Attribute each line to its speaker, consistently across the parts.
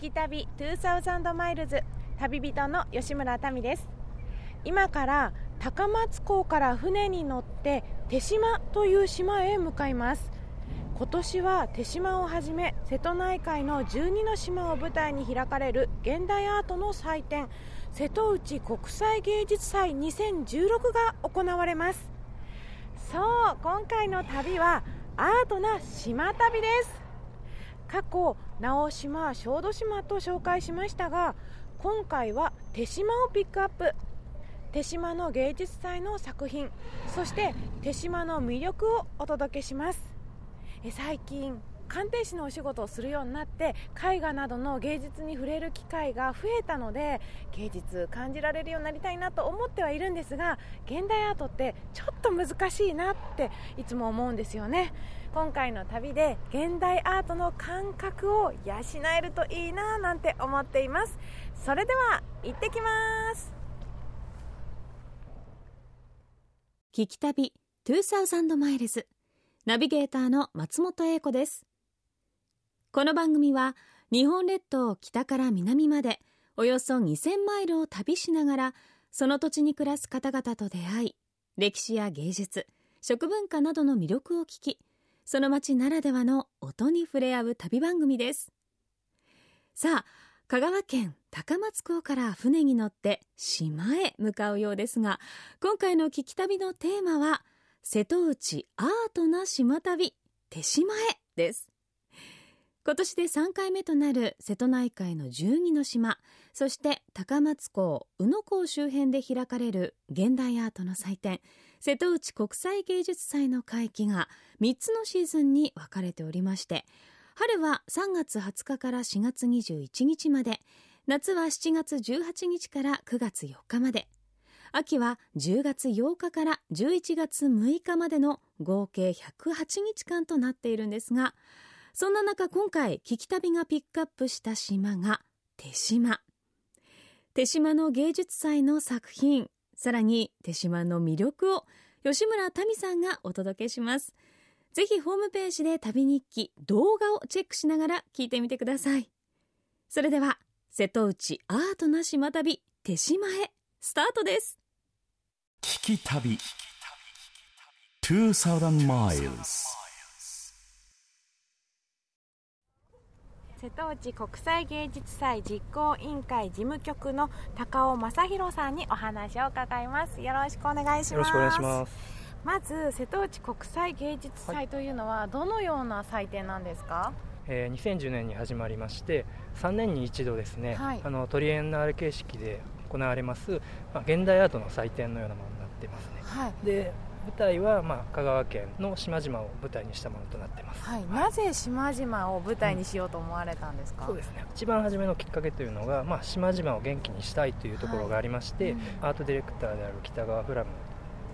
Speaker 1: き旅2000マイルズ旅人の吉村民です。今から高松港から船に乗って手島という島へ向かいます。今年は手島をはじめ瀬戸内海の12の島を舞台に開かれる現代アートの祭典瀬戸内国際芸術祭2016が行われます。そう今回の旅はアートな島旅です。過去直島小豆島と紹介しましたが今回は手島をピックアップ。手島の芸術祭の作品そして手島の魅力をお届けします。最近鑑定士のお仕事をするようになって絵画などの芸術に触れる機会が増えたので芸術感じられるようになりたいなと思ってはいるんですが現代アートってちょっと難しいなっていつも思うんですよね。今回の旅で現代アートの感覚を養えるといいななんて思っています。それでは行ってきます。
Speaker 2: 聞き旅2000マイルズナビゲーターの松本英子です。この番組は日本列島北から南までおよそ2000マイルを旅しながらその土地に暮らす方々と出会い歴史や芸術食文化などの魅力を聞きその町ならではの音に触れ合う旅番組です。さあ香川県高松港から船に乗って島へ向かうようですが今回の聞き旅のテーマは瀬戸内アートな島旅手島へです。今年で3回目となる瀬戸内海の12の島そして高松港宇野港周辺で開かれる現代アートの祭典瀬戸内国際芸術祭の会期が3つのシーズンに分かれておりまして春は3月20日から4月21日まで夏は7月18日から9月4日まで秋は10月8日から11月6日までの合計108日間となっているんですがそんな中今回聞き旅がピックアップした島が手島。手島の芸術祭の作品さらに手島の魅力を吉村民さんがお届けします。ぜひホームページで旅日記動画をチェックしながら聞いてみてください。それでは瀬戸内アートな島旅手島へスタートです。
Speaker 3: 聞き旅。2000 miles
Speaker 1: 瀬戸内国際芸術祭実行委員会事務局の高尾正弘さんにお話を伺います。よろしくお願いします。よろしくお願いします。まず瀬戸内国際芸術祭というのはどのような祭典なんですか、はい
Speaker 4: えー、2010年に始まりまして3年に一度ですね、はい、あのトリエンナーレ形式で行われます、まあ、現代アートの祭典のようなものになってますね、はい、で舞台は、まあ、香川県の島々を舞台にしたものとなってます、
Speaker 1: はい、なぜ島々を舞台にしようと思われたんですか、
Speaker 4: うん、そうですね。一番初めのきっかけというのが、まあ、島々を元気にしたいというところがありまして、はい。うん、アートディレクターである北川フラム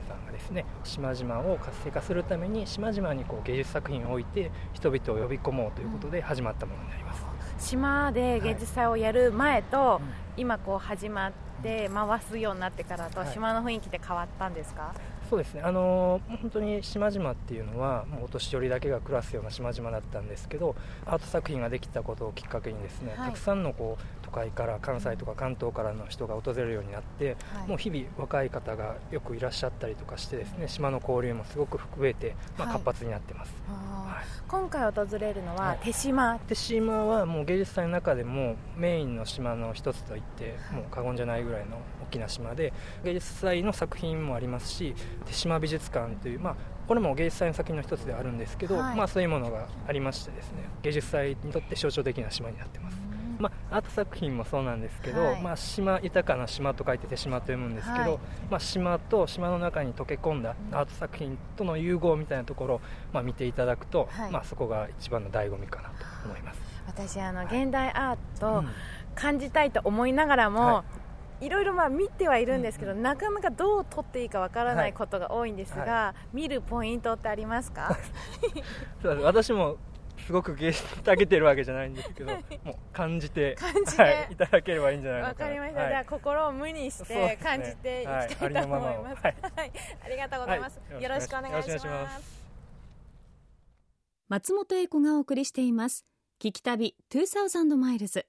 Speaker 4: さんがですね島々を活性化するために島々にこう芸術作品を置いて人々を呼び込もうということで始まったものになります、
Speaker 1: うん、島で芸術祭をやる前と、はい、今こう始まって回すようになってからと島の雰囲気で変わったんですか、はい
Speaker 4: そうですね、あのー、本当に島々っていうのはもうお年寄りだけが暮らすような島々だったんですけどアート作品ができたことをきっかけにですね、はい、たくさんのこう都会から関西とか関東からの人が訪れるようになって、はい、もう日々若い方がよくいらっしゃったりとかしてですね島の交流もすごく増えて、まあ、活発になってます、
Speaker 1: はい、今回訪れるのは手島、
Speaker 4: 手島はもう芸術祭の中でもメインの島の一つといってもう過言じゃないぐらいの大きな島で芸術祭の作品もありますし手島美術館という、まあ、これも芸術祭の作品の一つではあるんですけど、はい、まあ、そういうものがありましてですね芸術祭にとって象徴的な島になってます、まあ、アート作品もそうなんですけど、はい、まあ、島豊かな島と書いて手島と読むんですけど、はい、まあ、島と島の中に溶け込んだアート作品との融合みたいなところを、まあ、見ていただくと、まあ、そこが一番の醍醐味かなと思います。
Speaker 1: 私あの現代アート、感じたいと思いながらも、い。ろいろまあ見てはいるんですけど、うんうん、なかなかどう撮っていいかわからないことが多いんですが、はい、見るポイントってありますか？
Speaker 4: 私もすごく芸術たけてるわけじゃないんですけど、もう感じて
Speaker 1: 感じて、はい、
Speaker 4: いただければいいんじゃないかわ
Speaker 1: かりました、はい、じゃあ心を無にして感じてい。きたいと思います、はい、ありがとうございます、よろしくお願いします。
Speaker 2: 松本英子がお送りしています。聞き旅2000マイルズ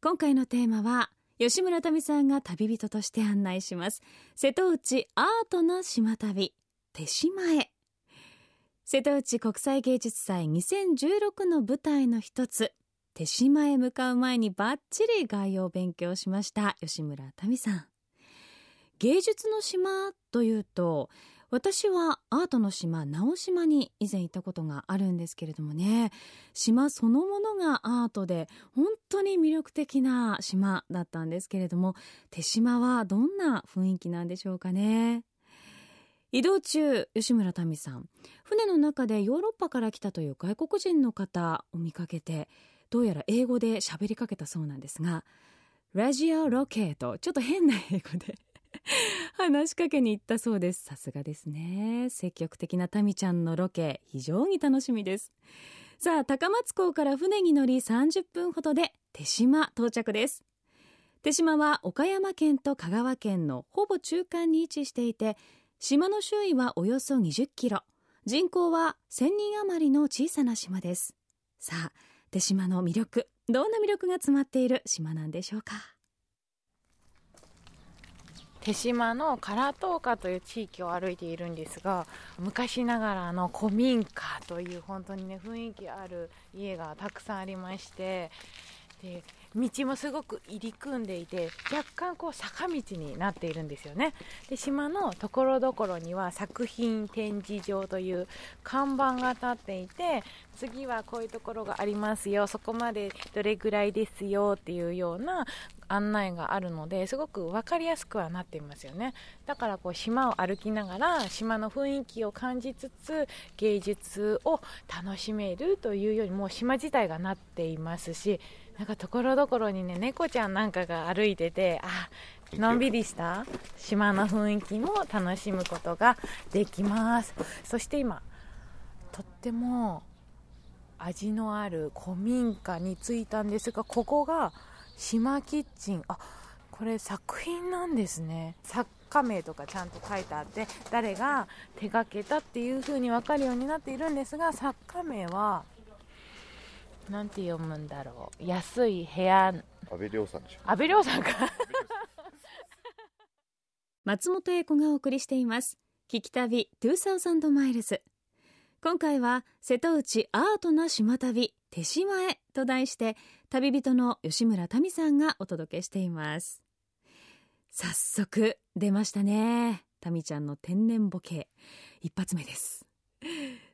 Speaker 2: 今回のテーマは吉村民さんが旅人として案内します。瀬戸内アートな島旅手島へ瀬戸内国際芸術祭2016の舞台の一つ手島へ向かう前にバッチリ概要を勉強しました。吉村民さん。芸術の島というと私はアートの島直島に以前行ったことがあるんですけれどもね。島そのものがアートで本当に魅力的な島だったんですけれども手島はどんな雰囲気なんでしょうかね。移動中吉村民さん。船の中でヨーロッパから来たという外国人の方を見かけてどうやら英語で喋りかけたそうなんですがラジオロケート。ちょっと変な英語で 話しかけに行ったそうです。さすがですね。積極的なタミちゃんのロケ非常に楽しみです。さあ高松港から船に乗り30分ほどで手島到着です。手島は岡山県と香川県のほぼ中間に位置していて島の周囲はおよそ20キロ。人口は1000人余りの小さな島です。さあ手島の魅力どんな魅力が詰まっている島なんでしょうか？
Speaker 1: 手島の唐十日という地域を歩いているんですが昔ながらの古民家という本当にね雰囲気ある家がたくさんありましてで道もすごく入り組んでいて若干こう坂道になっているんですよね。で島のところどころには作品展示場という看板が立っていて次はこういうところがありますよそこまでどれぐらいですよっていうような案内があるのですごく分かりやすくはなっていますよね。だからこう島を歩きながら島の雰囲気を感じつつ芸術を楽しめるというよりも島自体がなっていますしなんかところどころにね猫ちゃんなんかが歩いててあのんびりした島の雰囲気も楽しむことができます。そして今とっても味のある古民家に着いたんですがここが島キッチン。あこれ作品なんですね。作家名とかちゃんと書いてあって誰が手がけたっていう風に分かるようになっているんですが作家名はなんて読むんだろう。安い部屋。
Speaker 5: 安倍亮さんでしょ。
Speaker 1: 安倍亮さんか。
Speaker 2: 松本英子がお送りしています。聞き旅2000マイルズ。今回は瀬戸内アートな島旅手島へと題して旅人の吉村民さんがお届けしています。早速出ましたね。民ちゃんの天然ボケ。一発目です。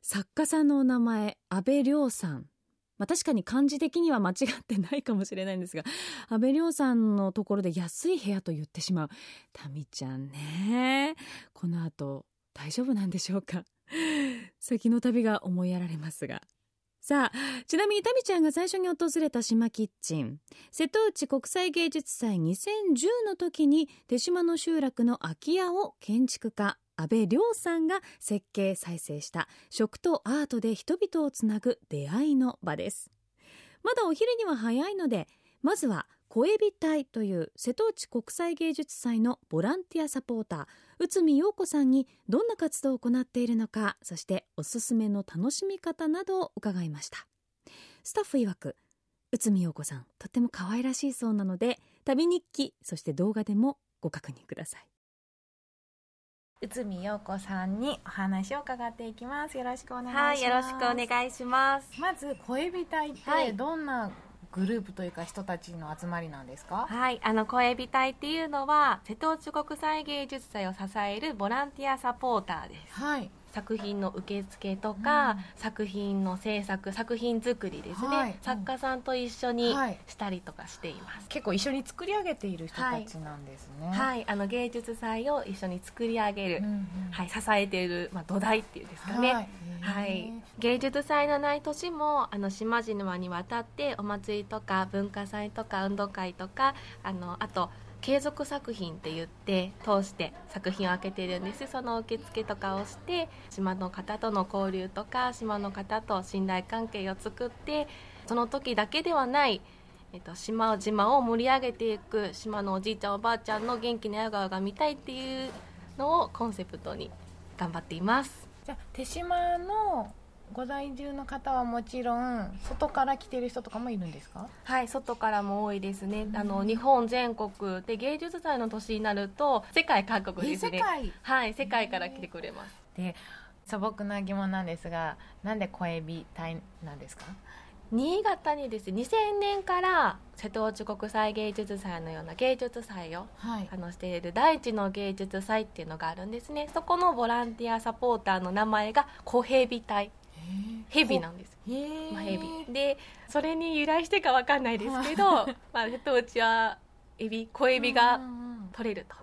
Speaker 2: 作家さんのお名前安倍亮さんまあ、確かに漢字的には間違ってないかもしれないんですが 安倍亮さんのところで安い部屋と言ってしまう。民ちゃんね。この後大丈夫なんでしょうか？先の旅が思いやられますが。さあちなみにタミちゃんが最初に訪れた島キッチン。瀬戸内国際芸術祭2010の時に手島の集落の空き家を建築家安倍亮さんが設計再生した食とアートで人々をつなぐ出会いの場です。まだお昼には早いのでまずは小エビ隊という瀬戸内国際芸術祭のボランティアサポーター内海陽子さんにどんな活動を行っているのかそしておすすめの楽しみ方などを伺いました。スタッフ曰く内海陽子さんとっても可愛らしいそうなので旅日記そして動画でもご確認ください。
Speaker 1: 内海陽子さんにお話を伺っていきます。よろしくお願いします。
Speaker 6: はいよろしくお願いします。
Speaker 1: まず小エビ隊ってどんなグループというか人たちの集まりなんですか？
Speaker 6: はいあの小エビ隊っていうのは瀬戸内国際芸術祭を支えるボランティアサポーターです。
Speaker 1: はい
Speaker 6: 作品の受付とか、
Speaker 1: うん。
Speaker 6: 作品の制作作品作りですね、
Speaker 1: はい。
Speaker 6: 作家さんと一緒に
Speaker 1: はい。
Speaker 6: したりとかしています、
Speaker 1: 結構一緒に作り上げている人たちなんですね。
Speaker 6: はい、あの芸術祭を一緒に作り上げる、
Speaker 1: うんうん。
Speaker 6: はい、支えている、まあ、土台っていうんですかね、
Speaker 1: はい。
Speaker 6: はい、芸術祭のない年もあの島々にわたってお祭りとか文化祭とか運動会とかあのあと継続作品って言って通して作品を開けてるんです。その受付とかをして島の方との交流とか島の方と信頼関係を作ってその時だけではないえっと、島島を盛り上げていく島のおじいちゃんおばあちゃんの元気な笑顔が見たいっていうのをコンセプトに頑張っています。
Speaker 1: じゃ手島のご在住の方はもちろん外から来てる人とかもいるんですか？
Speaker 6: はい外からも多いですね、あの日本全国で芸術祭の年になると世界各国ですね。
Speaker 1: え世界？
Speaker 6: はい世界から来てくれます。
Speaker 1: で素朴な疑問なんですがなんで小エビ隊なんですか？
Speaker 6: 新潟にですね2000年から瀬戸内国際芸術祭のような芸術祭を
Speaker 1: はい。
Speaker 6: あのしている第一の芸術祭っていうのがあるんですね。そこのボランティアサポーターの名前が小ヘビ隊ヘビなんです。まあ、ヘビでそれに由来してかわかんないですけど まあ瀬戸内はエビ小エビが取れると、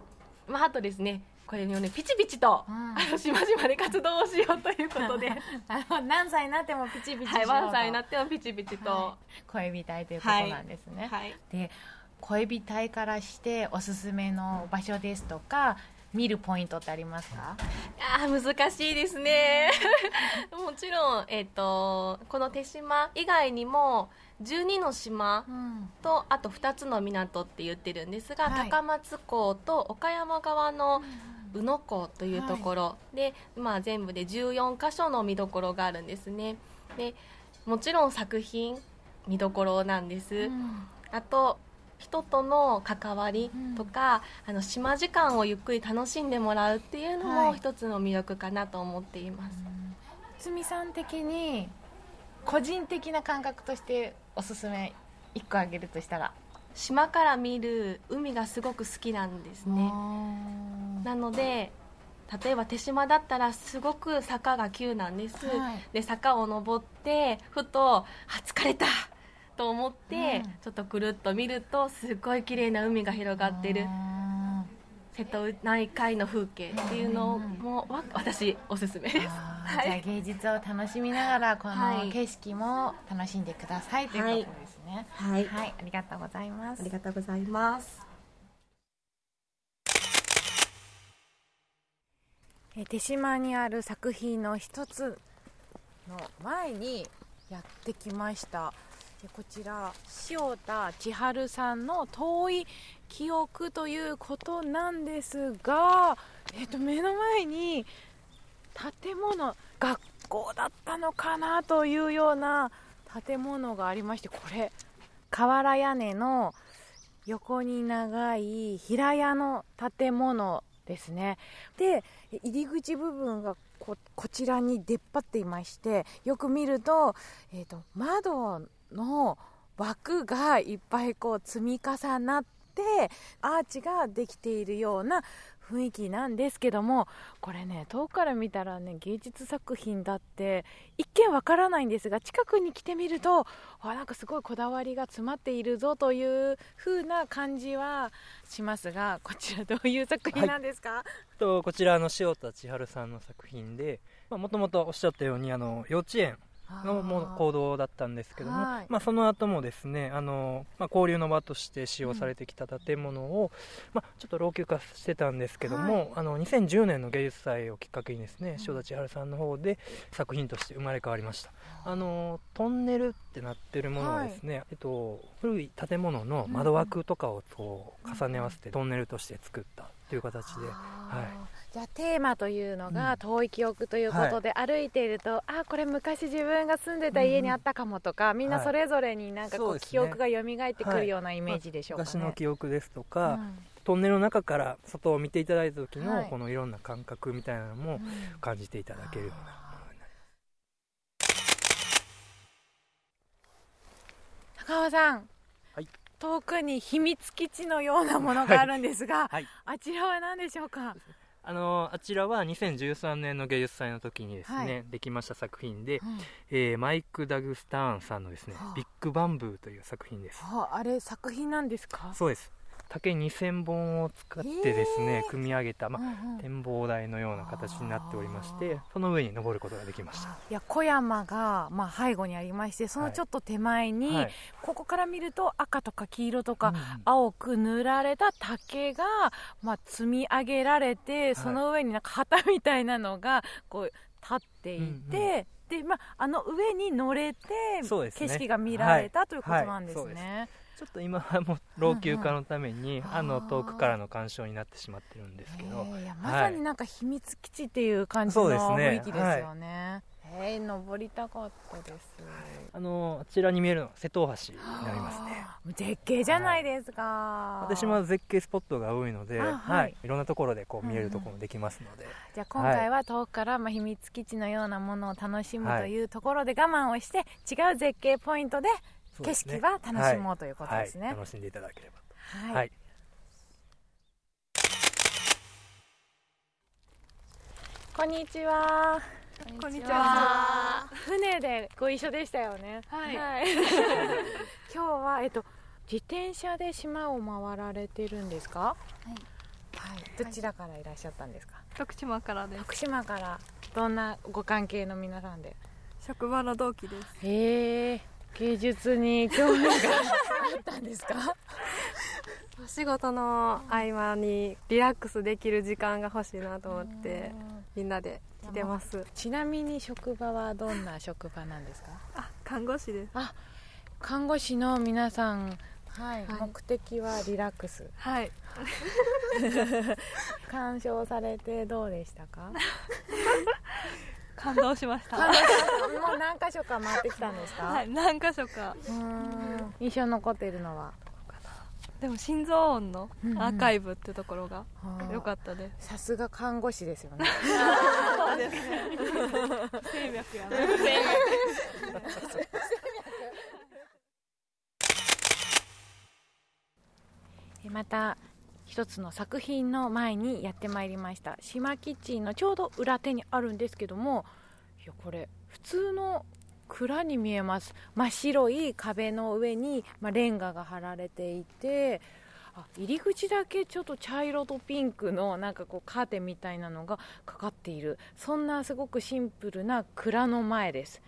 Speaker 6: まあ、あとですねこれをねピチピチと、
Speaker 1: うん。
Speaker 6: あの島々で活動をしようということで。
Speaker 1: あの何歳になってもピチピチ
Speaker 6: はい
Speaker 1: しようと。
Speaker 6: ワン歳になってもピチピチと、
Speaker 1: は小エビ隊ということなんですね、
Speaker 6: はい。
Speaker 1: で小エビ隊からしておすすめの場所ですとか見るポイントってありますか？
Speaker 6: あー難しいですね。もちろん、えっとこの手島以外にも12の島
Speaker 1: うん。
Speaker 6: とあと2つの港って言ってるんですが、
Speaker 1: はい。
Speaker 6: 高松港と岡山側の宇野港というところ。で、まあ、全部で14箇所の見どころがあるんですね。でもちろん作品見どころなんです、
Speaker 1: うん。
Speaker 6: あと人との関わりとか、あの島時間をゆっくり楽しんでもらうっていうの
Speaker 1: はい。
Speaker 6: も一つの魅力かなと思っています、
Speaker 1: つみさん的に個人的な感覚としておすすめ1個あげるとしたら？
Speaker 6: 島から見る海がすごく好きなんですね。なので例えば手島だったらすごく坂が急なんです、
Speaker 1: はい。
Speaker 6: で坂を登ってふとあ疲れたと思って、
Speaker 1: うん。
Speaker 6: ちょっとくるっと見るとすごい綺麗な海が広がってる。
Speaker 1: あ
Speaker 6: 瀬戸内海の風景っていうのもわ私おすすめです。
Speaker 1: ー。
Speaker 6: は
Speaker 1: じゃあ
Speaker 6: い
Speaker 1: 芸術を楽しみながらこ
Speaker 6: はい。
Speaker 1: の景色も楽しんでくださいということですね。
Speaker 6: はい。
Speaker 1: はい、ありがとうございます。
Speaker 6: ありがとうございます。
Speaker 1: えー手島にある作品の一つの前にやってきましたでこちら塩田千春さんの「遠い記憶」ということなんですが、えー、と目の前に建物学校だったのかなというような建物がありましてこれ瓦屋根の横に長い平屋の建物ですね。で入り口部分がここちらに出っ張っていましてよく見ると,、えー、と窓の枠がいっぱいこう積み重なってアーチができているような雰囲気なんですけどもこれね遠くから見たらね芸術作品だって一見わからないんですが近くに来てみるとあなんかすごいこだわりが詰まっているぞという風な感じはしますがこちらどういう作品なんですか、
Speaker 4: とこちらの塩田千春さんの作品でもともとおっしゃったようにあの幼稚園のもう行動だったんですけども、
Speaker 1: はい。
Speaker 4: まあ、その後もですねあの、まあ、交流の場として使用されてきた建物を、まあ、ちょっと老朽化してたんですけども、
Speaker 1: はい。
Speaker 4: あの2010年の芸術祭をきっかけにですね塩田千春さんの方で作品として生まれ変わりました。あのトンネルってなってるものはですね、えっと、古い建物の窓枠とかをこう重ね合わせてトンネルとして作ったという形で、
Speaker 1: あー。じゃあテーマというのが遠い記憶ということで、歩いているとあこれ昔自分が住んでた家にあったかもとか、みんなそれぞれになんかこう、記憶が蘇ってくるようなイメージでしょうかね、
Speaker 4: 昔の記憶ですとか、
Speaker 1: うん。
Speaker 4: トンネルの中から外を見ていただいた時の、
Speaker 1: はい。
Speaker 4: このいろんな感覚みたいなのも感じていただけるような。ものになり
Speaker 1: 高尾さん、
Speaker 4: はい
Speaker 1: 遠くに秘密基地のようなものがあるんですが、
Speaker 4: はい。
Speaker 1: あちらは何でしょうか？
Speaker 4: あのあちらは2013年の芸術祭の時にですね、
Speaker 1: はい。
Speaker 4: できました作品で、
Speaker 1: うん
Speaker 4: えーマイク・ダグスターンさんのですね
Speaker 1: はあ「
Speaker 4: ビッグバンブー」という作品です。
Speaker 1: ああれ作品なんですか？
Speaker 4: そうです竹2000本を使ってですね、
Speaker 1: へー。
Speaker 4: 組み上げた、まあ
Speaker 1: うんうん。
Speaker 4: 展望台のような形になっておりましてその上に登ることができました。
Speaker 1: いや小山が、まあ、背後にありましてそのちょっと手前に、
Speaker 4: はい。
Speaker 1: ここから見ると赤とか黄色とか、
Speaker 4: うん
Speaker 1: 青く塗られた竹が、まあ、積み上げられて、その上になんか旗みたいなのがこう立っていて、でまあ、あの上に乗れて、景色が見られた、
Speaker 4: はい
Speaker 1: ということなんです
Speaker 4: はい。そう
Speaker 1: ね。
Speaker 4: ちょっと今はもう老朽化のために、
Speaker 1: ん
Speaker 4: あの
Speaker 1: あー
Speaker 4: 遠くからの鑑賞になってしまってるんですけど、
Speaker 1: へえいやまさになんか秘密基地っていう感じの雰囲気ですよね。へえー、登りたかったです。
Speaker 4: あのあちらに見えるのは瀬戸大橋になりますね。
Speaker 1: 絶景じゃないですか、
Speaker 4: はい、私も絶景スポットが多いので、はい、はい、いろんなところでこう見えるところもできますので、うん、
Speaker 1: じゃあ今回は遠くからまあ秘密基地のようなものを楽しむというところで我慢をして違う絶景ポイントで景色は楽しもうということですね、
Speaker 4: 楽しんでいただければとはい
Speaker 1: こんにちは。
Speaker 5: こんにちは。
Speaker 1: 船でご一緒でしたよね。
Speaker 5: はい。はい、
Speaker 1: 今日はえっと自転車で島を回られてるんですか？はい。はい。どちらからいらっしゃったんですか？
Speaker 5: 徳島からです。
Speaker 1: 徳島からどんなご関係の皆さんで？
Speaker 5: 職場の同期です。
Speaker 1: へえ。芸術に興味があったんですか？
Speaker 5: お仕事の合間にリラックスできる時間が欲しいなと思ってみんなで来てます。
Speaker 1: ちなみに職場はどんな職場なんですか？
Speaker 5: あ看護師です。
Speaker 1: あ看護師の皆さんはい、はい、目的はリラックス。
Speaker 5: はい。
Speaker 1: 鑑賞されてどうでしたか？
Speaker 5: 感動しました。
Speaker 1: もう何箇所か回ってきたんですか？
Speaker 5: はい何箇所か。
Speaker 1: 印象残っているのは？
Speaker 5: でも心臓音のアーカイブってところが良かったです。
Speaker 1: さすが看護師ですよね。
Speaker 5: そうですね。生脈。やな生
Speaker 1: 脈また一つの作品の前にやってまいりました。島キッチンのちょうど裏手にあるんですけどもいやこれ普通の蔵に見えます。真っ白い壁の上に、まあ、レンガが張られていてあ入り口だけちょっと茶色とピンクのなんかこうカーテンみたいなのがかかっている。そんなすごくシンプルな蔵の前です。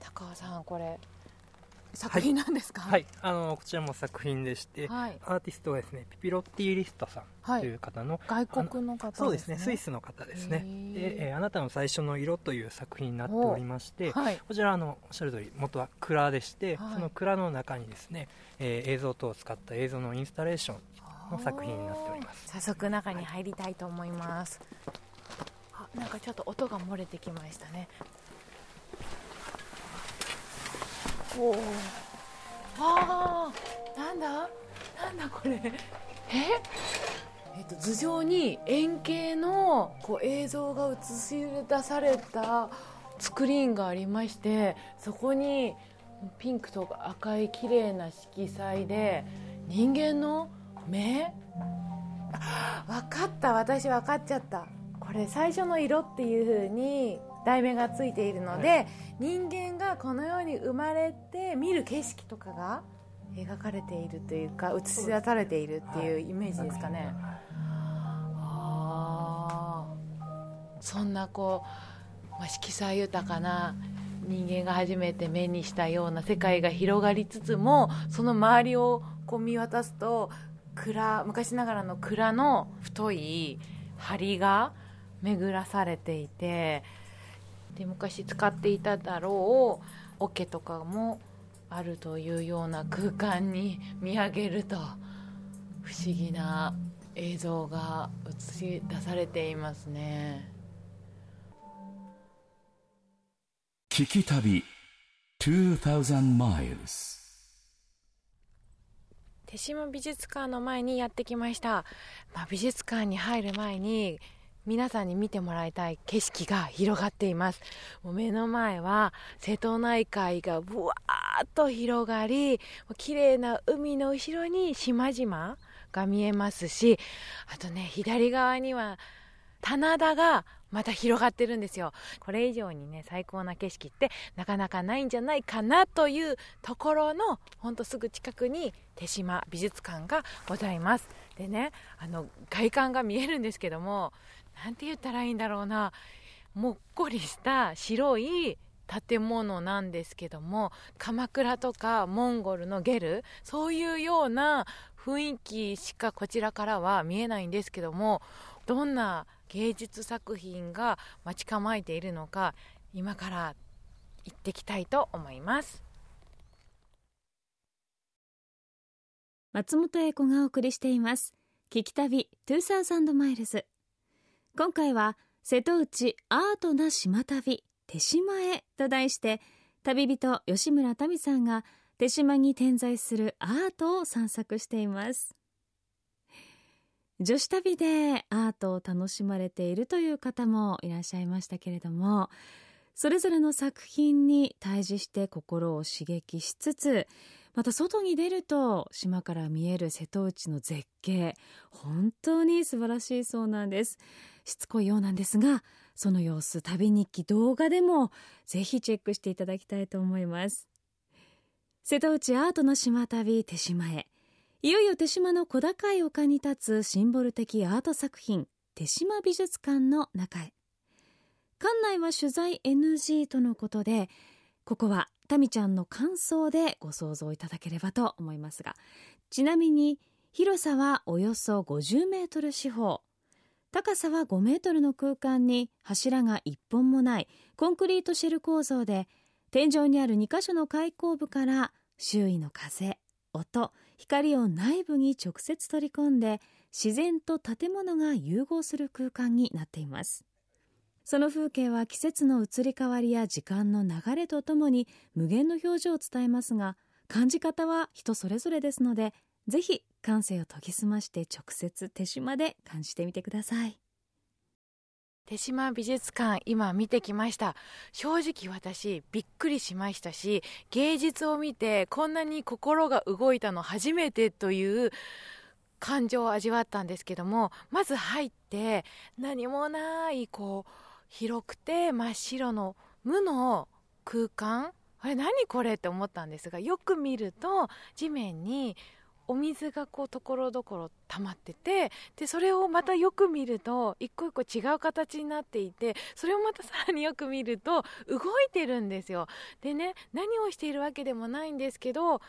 Speaker 1: 高尾さんこれ作品なんですか、
Speaker 4: はい、はい、あのこちらも作品でして、はい、アーティストはですねピピロッティリストさんという方の、
Speaker 1: はい、外国の方、ね、
Speaker 4: そうですねスイスの方ですね。で、えー、あなたの最初の色」という作品になっておりまして、はい、こちらあのおっしゃる通り元は蔵でして、その蔵の中にですね、えー、映像等を使った映像のインスタレーションの作品になっております。
Speaker 1: 早速中に入りたいと思います、あなんかちょっと音が漏れてきましたねおおああなんだ？なんだこれ？え？えっと、頭上に円形のこう映像が映し出されたスクリーンがありましてそこにピンクとか赤い綺麗な色彩で人間の目？分かった。私分かっちゃった。これ最初の色っていう風に題名がついているので、はい、人間がこのように生まれて見る景色とかが描かれているというか映し出されているっていうイメージですかね、あそんなこう、まあ、色彩豊かな人間が初めて目にしたような世界が広がりつつもその周りをこう見渡すと蔵昔ながらの蔵の太い梁が巡らされていてで昔使っていただろう桶とかもあるというような空間に見上げると不思議な映像が映し出されていますね。
Speaker 3: 聞き旅2000 miles
Speaker 1: 手島美術館の前にやってきました、まあ、美術館に入る前に皆さんに見てもらいたい景色が広がっています。もう目の前は瀬戸内海がぶわーっと広がり綺麗な海の後ろに島々が見えますしあとね左側には棚田がまた広がってるんですよ。これ以上にね最高な景色ってなかなかないんじゃないかなというところのほんとすぐ近くに手島美術館がございます。でねあの外観が見えるんですけども何て言ったらいいんだろうな。もっこりした白い建物なんですけども鎌倉とかモンゴルのゲルそういうような雰囲気しかこちらからは見えないんですけどもどんな芸術作品が待ち構えているのか今から行ってきたいと思います。
Speaker 2: 松本英子がお送りしています。聞き旅2000マイルズ。今回は瀬戸内アートな島旅手島へと題して旅人吉村民さんが手島に点在するアートを散策しています。女子旅でアートを楽しまれているという方もいらっしゃいましたけれどもそれぞれの作品に対峙して心を刺激しつつまた外に出ると島から見える瀬戸内の絶景本当に素晴らしいそうなんです。しつこいようなんですがその様子旅日記動画でもぜひチェックしていただきたいと思います。瀬戸内アートの島旅手島へ。いよいよ手島の小高い丘に立つシンボル的アート作品手島美術館の中へ。館内は取材 NG とのことでここはタミちゃんの感想でご想像いただければと思いますがちなみに広さはおよそ50メートル四方。高さは5メートルの空間に柱が1本もないコンクリートシェル構造で天井にある2箇所の開口部から周囲の風音光を内部に直接取り込んで自然と建物が融合する空間になっています。その風景は季節の移り変わりや時間の流れとともに無限の表情を伝えますが感じ方は人それぞれですのでぜひ感性を研ぎ澄まして直接手島で感じてみてください。
Speaker 1: 手島美術館今見てきました。正直私びっくりしましたし芸術を見てこんなに心が動いたの初めてという感情を味わったんですけどもまず入って何もないこう広くて真っ白の無の空間。あれ何これって思ったんですがよく見ると地面にお水がこうところどころ溜まっててでそれをまたよく見ると一個一個違う形になっていてそれをまたさらによく見ると動いてるんですよ。でね何をしているわけでもないんですけど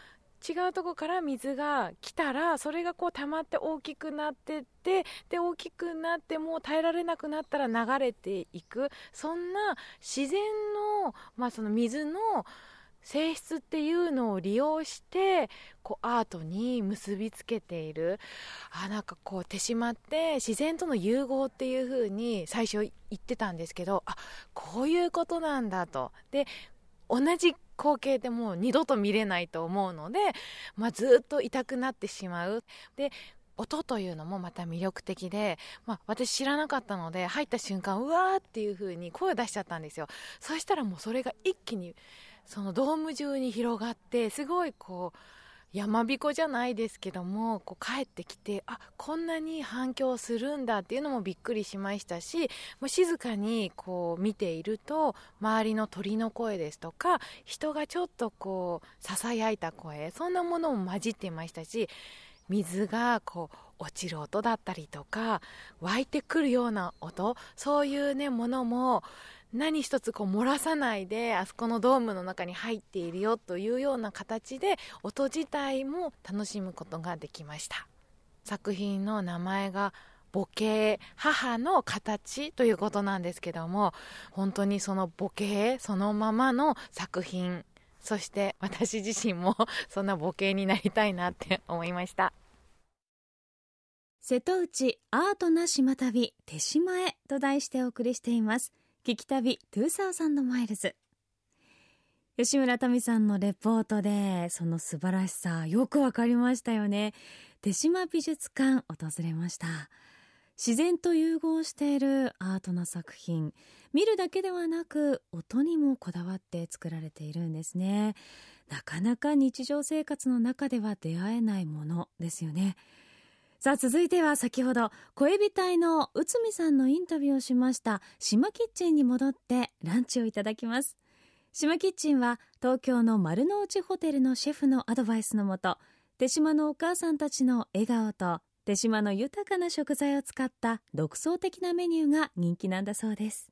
Speaker 1: 違うとこから水が来たらそれがこう溜まって大きくなってってで大きくなってもう耐えられなくなったら流れていく。そんな自然の,、まあその水の性質っていうのを利用してこうアートに結びつけている。あなんかこう手しまって自然との融合っていう風に最初言ってたんですけどあこういうことなんだと。で同じ光景でもう二度と見れないと思うので、まあ、ずっと痛くなってしまう。で音というのもまた魅力的で、まあ、私知らなかったので入った瞬間うわーっていう風に声を出しちゃったんですよ。そしたらもうそれが一気にそのドーム中に広がってすごいこう山彦じゃないですけどもこう帰ってきてあこんなに反響するんだっていうのもびっくりしましたしもう静かにこう見ていると周りの鳥の声ですとか人がちょっとこうささやいた声そんなものも混じっていましたし水がこう落ちる音だったりとか湧いてくるような音そういうねものも何一つこう漏らさないであそこのドームの中に入っているよというような形で音自体も楽しむことができました。作品の名前が母系母の形ということなんですけども本当にその母系そのままの作品そして私自身も そんな母系になりたいなって思いました。
Speaker 2: 瀬戸内アートな島旅手島へと題してお送りしています。聞き旅2000マイルズ。吉村民さんのレポートでその素晴らしさよくわかりましたよね。手島美術館訪れました。自然と融合しているアートな作品。見るだけではなく音にもこだわって作られているんですね。なかなか日常生活の中では出会えないものですよね。さあ続いては先ほど小エビ隊の内海さんのインタビューをしました島キッチンに戻ってランチをいただきます。島キッチンは東京の丸の内ホテルのシェフのアドバイスのもと手島のお母さんたちの笑顔と手島の豊かな食材を使った独創的なメニューが人気なんだそうです。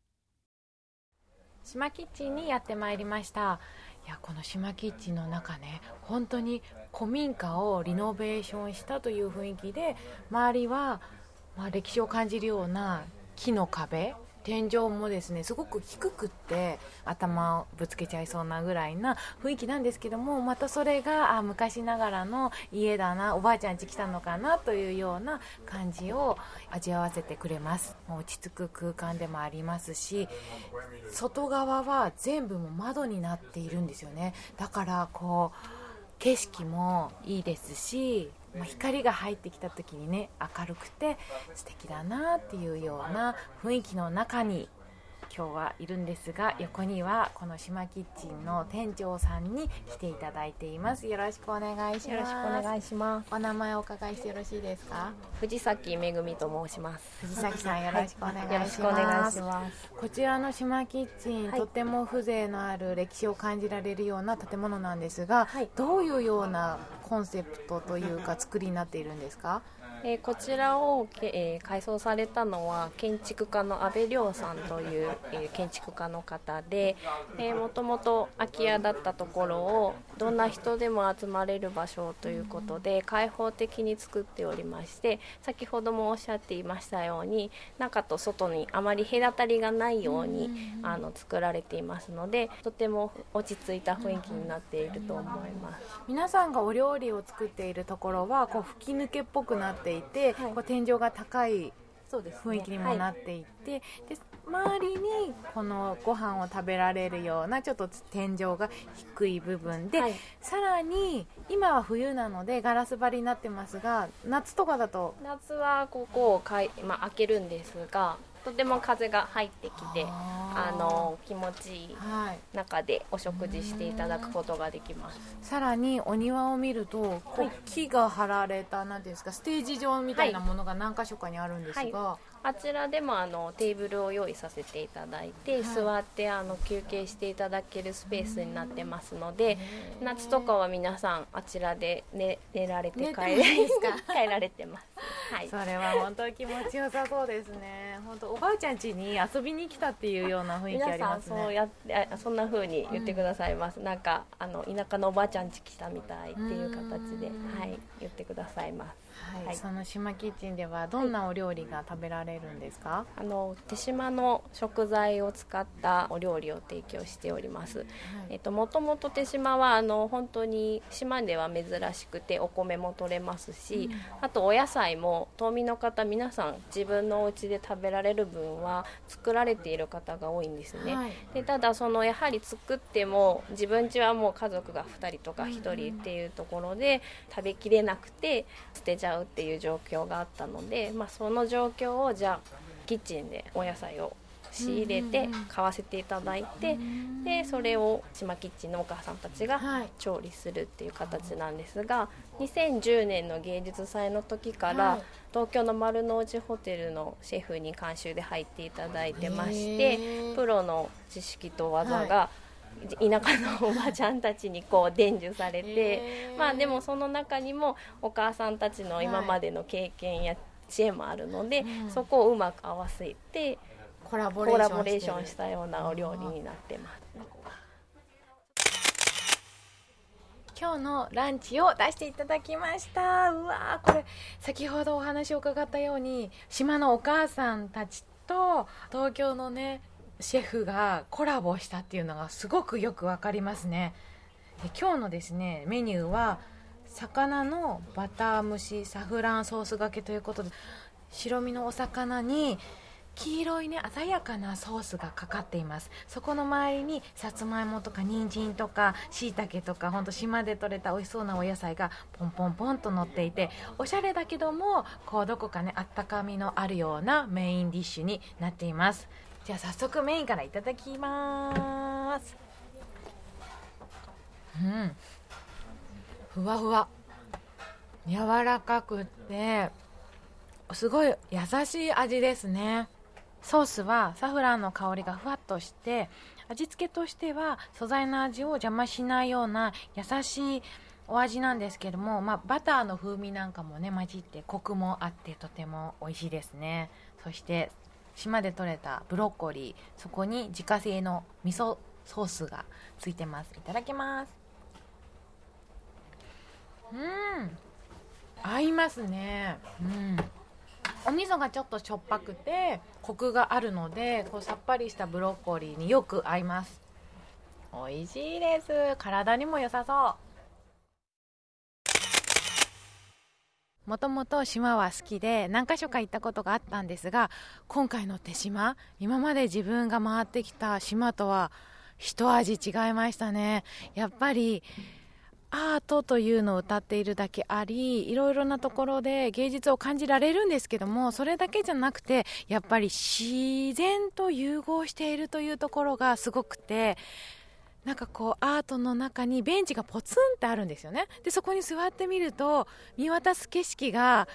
Speaker 1: 島キッチンにやってまいりました。いやこの島キッチンの中ね本当に古民家をリノベーションしたという雰囲気で周りは、まあ、歴史を感じるような木の壁天井もですねすごく低くって頭をぶつけちゃいそうなぐらいな雰囲気なんですけどもまたそれがあ昔ながらの家だなおばあちゃん家来たのかなというような感じを味わわせてくれます。落ち着く空間でもありますし外側は全部も窓になっているんですよね。だからこう景色もいいですしまあ、光が入ってきた時にね明るくて素敵だなっていうような雰囲気の中に今日はいるんですが横にはこの島キッチンの店長さんに来ていただいています。よろしくお願いします。
Speaker 7: よろしくお願いします。
Speaker 1: お名前お伺いしてよろしいですか？
Speaker 7: 藤崎めぐみと申します。
Speaker 1: 藤崎さんよろしくお願いします、
Speaker 7: よろしくお願い
Speaker 1: こちらの島キッチン、はい、とても風情のある歴史を感じられるような建物なんですが、はい、どういうようなコンセプトというか作りになっているんですか？
Speaker 7: えー、こちらを、えー、改装されたのは建築家の阿部亮さんという、えー、建築家の方でもともと空き家だったところをどんな人でも集まれる場所ということで開放的に作っておりまして先ほどもおっしゃっていましたように中と外にあまり隔たりがないようにあの作られていますのでとても落ち着いた雰囲気になっていると思います。
Speaker 1: 皆さんがお料理を作っているところはこう吹き抜けっぽくなっていて、はい、こう天井が高い雰囲気にもなっていて、ねはい、で周りにこのご飯を食べられるようなちょっと天井が低い部分で、はい、さらに今は冬なのでガラス張りになってますが夏とかだと？
Speaker 7: 夏はここをかい、まあ、開けるんですがとても風が入ってきてあの気持ちいい中でお食事していただくことができます、
Speaker 1: さらにお庭を見るとこう木が張られた何ていうんですかステージ上みたいなものが何箇所かにあるんですが、はいはい
Speaker 7: あちらでもあのテーブルを用意させていただいて、はい、座ってあの休憩していただけるスペースになってますので夏とかは皆さんあちらで寝寝られて帰 帰られてます、
Speaker 1: はい、それは本当気持ちよさそうですね。本当おばあちゃん家に遊びに来たっていうような雰囲気ありますね。
Speaker 7: そうやそんな風に言ってくださいます、うん、なんかあの田舎のおばあちゃん家来たみたいっていう形ではい言ってくださいます
Speaker 1: はい、はい、その島キッチンではどんなお料理が食べられるんですか、はい、
Speaker 7: あの手島の食材を使ったお料理を提供しております、はい、えっともともと手島はあの本当に島では珍しくてお米も取れますし、うん、あとお野菜も島民の方皆さん自分のお家で食べられる分は作られている方が多いんですね、でただそのやはり作っても自分家はもう家族が2人とか1人っていうところで食べきれなくて捨てちゃううっていう状況があったので、まあ、その状況をじゃあキッチンでお野菜を仕入れて買わせていただいてでそれを島キッチンのお母さんたちが調理するっていう形なんですが2010年の芸術祭の時から東京の丸の内ホテルのシェフに監修で入っていただいてましてプロの知識と技が、田舎のおばちゃんたちにこう伝授されて、まあでもその中にもお母さんたちの今までの経験や知恵もあるので、はい、そこをうまく合わせてコラボレーションしたようなお料理になってます。
Speaker 1: 今日のランチを出していただきました。うわこれ先ほどお話を伺ったように島のお母さんたちと東京のねシェフがコラボしたっていうのがすごくよくわかりますね。今日のですねメニューは魚のバター蒸しサフランソースがけということで白身のお魚に黄色いね鮮やかなソースがかかっています。そこの周りにさつまいもとか人参とかしいたけとかほんと島で採れた美味しそうなお野菜がポンポンポンと乗っていておしゃれだけどもこうどこかねあったかみのあるようなメインディッシュになっています。じゃあ早速メインからいただきます。うん。ふわふわ。柔らかくてすごい優しい味ですね。ソースはサフランの香りがふわっとして味付けとしては素材の味を邪魔しないような優しいお味なんですけども、まあ、バターの風味なんかもね混じってコクもあってとても美味しいですね。そして島で採れたブロッコリーそこに自家製の味噌ソースがついてます。いただきます。うん。合いますね。うん。お味噌がちょっとしょっぱくてコクがあるのでこうさっぱりしたブロッコリーによく合います。美味しいです。体にも良さそう。もともと島は好きで何か所か行ったことがあったんですが今回の手島今まで自分が回ってきた島とは一味違いましたね。やっぱりアートというのを歌っているだけありいろいろなところで芸術を感じられるんですけどもそれだけじゃなくてやっぱり自然と融合しているというところがすごくてなんかこうアートの中にベンチがポツンってあるんですよね。でそこに座ってみると見渡す景色が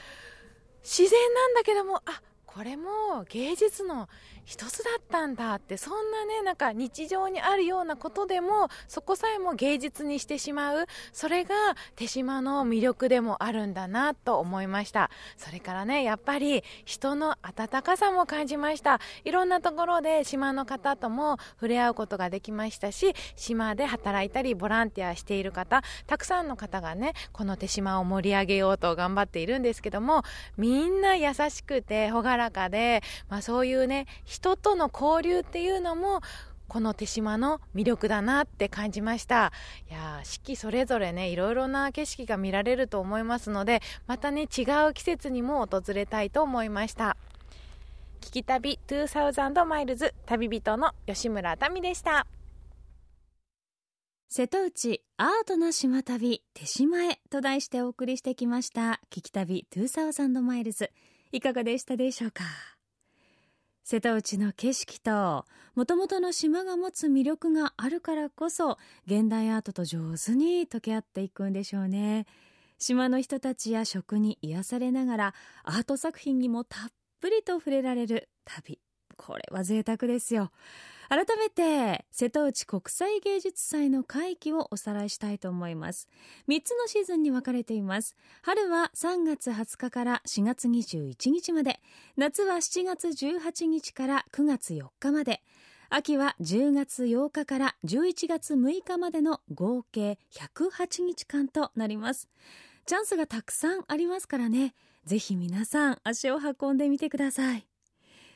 Speaker 1: 自然なんだけどもあこれも芸術の一つだったんだってそんなねなんか日常にあるようなことでもそこさえも芸術にしてしまうそれが手島の魅力でもあるんだなと思いました。それからねやっぱり人の温かさも感じました。いろんなところで島の方とも触れ合うことができましたし島で働いたりボランティアしている方たくさんの方がねこの手島を盛り上げようと頑張っているんですけどもみんな優しくて朗らかで、まあ、そういうね人との交流っていうのもこの手島の魅力だなって感じました。いや四季それぞれねいろいろな景色が見られると思いますのでまたね違う季節にも訪れたいと思いました。聞き旅2000マイルズ旅人の吉村民でした。
Speaker 2: 瀬戸内アートな島旅手島へと題してお送りしてきました。聞き旅2000マイルズいかがでしたでしょうか？瀬戸内の景色ともともとの島が持つ魅力があるからこそ現代アートと上手に溶け合っていくんでしょうね。島の人たちや食に癒されながらアート作品にもたっぷりと触れられる旅。これは贅沢ですよ。改めて瀬戸内国際芸術祭の会期をおさらいしたいと思います。3つのシーズンに分かれています。春は3月20日から4月21日まで。夏は7月18日から9月4日まで。秋は10月8日から11月6日までの合計108日間となります。チャンスがたくさんありますからね。ぜひ皆さん足を運んでみてください。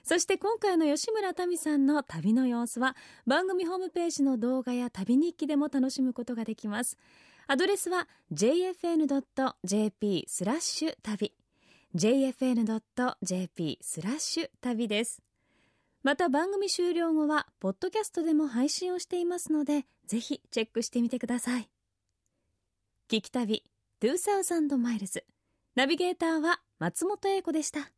Speaker 2: そして今回の吉村民さんの旅の様子は番組ホームページの動画や旅日記でも楽しむことができます。アドレスは jfn.jp スラッシュ旅。jfn.jp スラッシュ旅です。また番組終了後はポッドキャストでも配信をしていますのでぜひチェックしてみてください。聞き旅2000マイルズ。ナビゲーターは松本英子でした。